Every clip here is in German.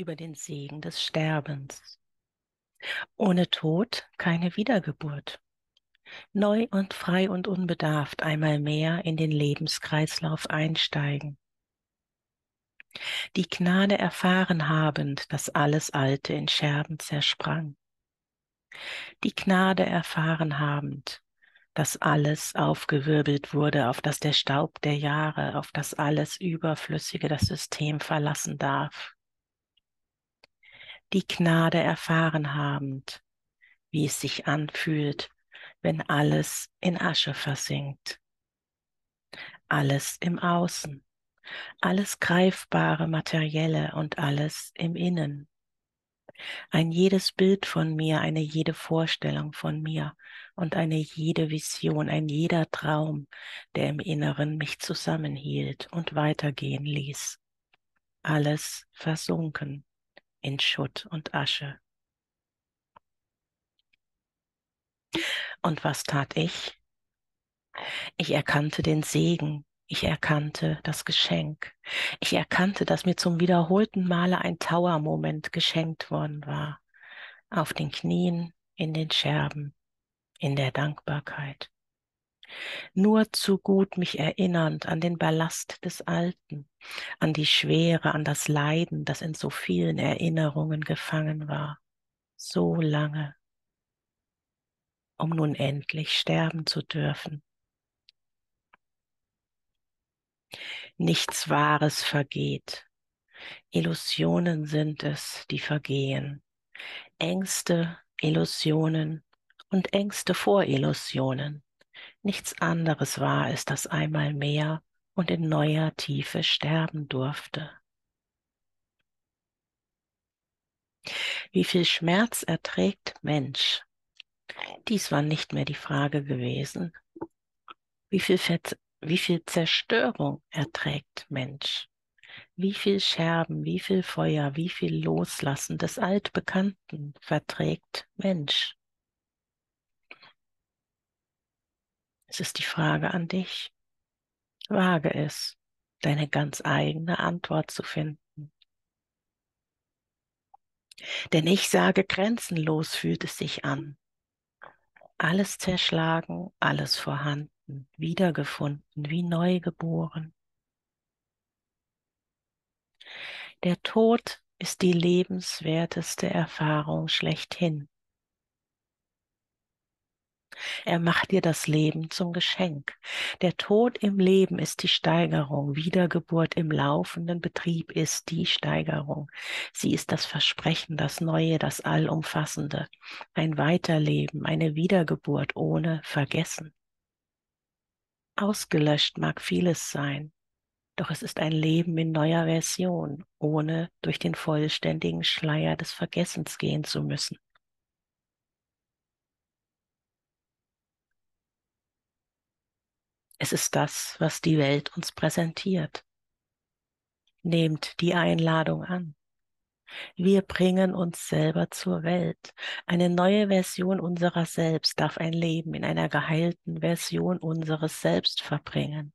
über den Segen des Sterbens. Ohne Tod keine Wiedergeburt. Neu und frei und unbedarft einmal mehr in den Lebenskreislauf einsteigen. Die Gnade erfahren habend, dass alles Alte in Scherben zersprang. Die Gnade erfahren habend, dass alles aufgewirbelt wurde, auf das der Staub der Jahre, auf das alles Überflüssige das System verlassen darf die Gnade erfahren habend, wie es sich anfühlt, wenn alles in Asche versinkt. Alles im Außen, alles greifbare Materielle und alles im Innen. Ein jedes Bild von mir, eine jede Vorstellung von mir und eine jede Vision, ein jeder Traum, der im Inneren mich zusammenhielt und weitergehen ließ. Alles versunken in Schutt und Asche. Und was tat ich? Ich erkannte den Segen, ich erkannte das Geschenk, ich erkannte, dass mir zum wiederholten Male ein Tower-Moment geschenkt worden war, auf den Knien, in den Scherben, in der Dankbarkeit. Nur zu gut mich erinnernd an den Ballast des Alten, an die Schwere, an das Leiden, das in so vielen Erinnerungen gefangen war, so lange, um nun endlich sterben zu dürfen. Nichts Wahres vergeht. Illusionen sind es, die vergehen. Ängste, Illusionen und Ängste vor Illusionen. Nichts anderes war es, das einmal mehr und in neuer Tiefe sterben durfte. Wie viel Schmerz erträgt Mensch? Dies war nicht mehr die Frage gewesen. Wie viel, wie viel Zerstörung erträgt Mensch? Wie viel Scherben, wie viel Feuer, wie viel Loslassen des Altbekannten verträgt Mensch? Es ist die Frage an dich. Wage es, deine ganz eigene Antwort zu finden. Denn ich sage, grenzenlos fühlt es sich an. Alles zerschlagen, alles vorhanden, wiedergefunden, wie neu geboren. Der Tod ist die lebenswerteste Erfahrung schlechthin. Er macht dir das Leben zum Geschenk. Der Tod im Leben ist die Steigerung. Wiedergeburt im laufenden Betrieb ist die Steigerung. Sie ist das Versprechen, das Neue, das Allumfassende. Ein Weiterleben, eine Wiedergeburt ohne Vergessen. Ausgelöscht mag vieles sein, doch es ist ein Leben in neuer Version, ohne durch den vollständigen Schleier des Vergessens gehen zu müssen. Es ist das, was die Welt uns präsentiert. Nehmt die Einladung an. Wir bringen uns selber zur Welt. Eine neue Version unserer selbst darf ein Leben in einer geheilten Version unseres Selbst verbringen.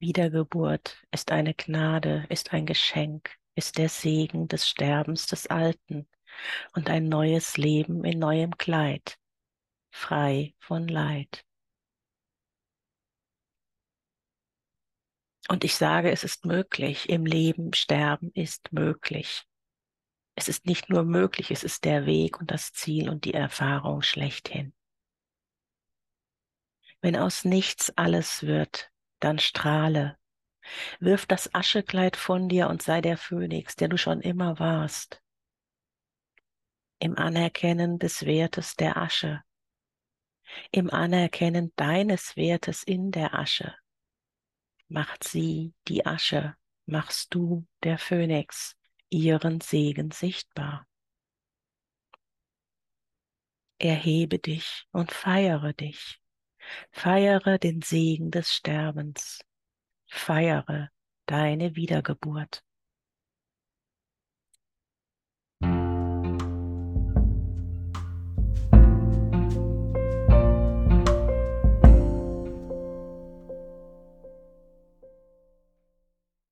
Wiedergeburt ist eine Gnade, ist ein Geschenk, ist der Segen des Sterbens des Alten und ein neues Leben in neuem Kleid, frei von Leid. Und ich sage, es ist möglich. Im Leben sterben ist möglich. Es ist nicht nur möglich, es ist der Weg und das Ziel und die Erfahrung schlechthin. Wenn aus nichts alles wird, dann strahle. Wirf das Aschekleid von dir und sei der Phönix, der du schon immer warst. Im Anerkennen des Wertes der Asche. Im Anerkennen deines Wertes in der Asche macht sie die Asche, machst du, der Phönix, ihren Segen sichtbar. Erhebe dich und feiere dich. Feiere den Segen des Sterbens. Feiere deine Wiedergeburt.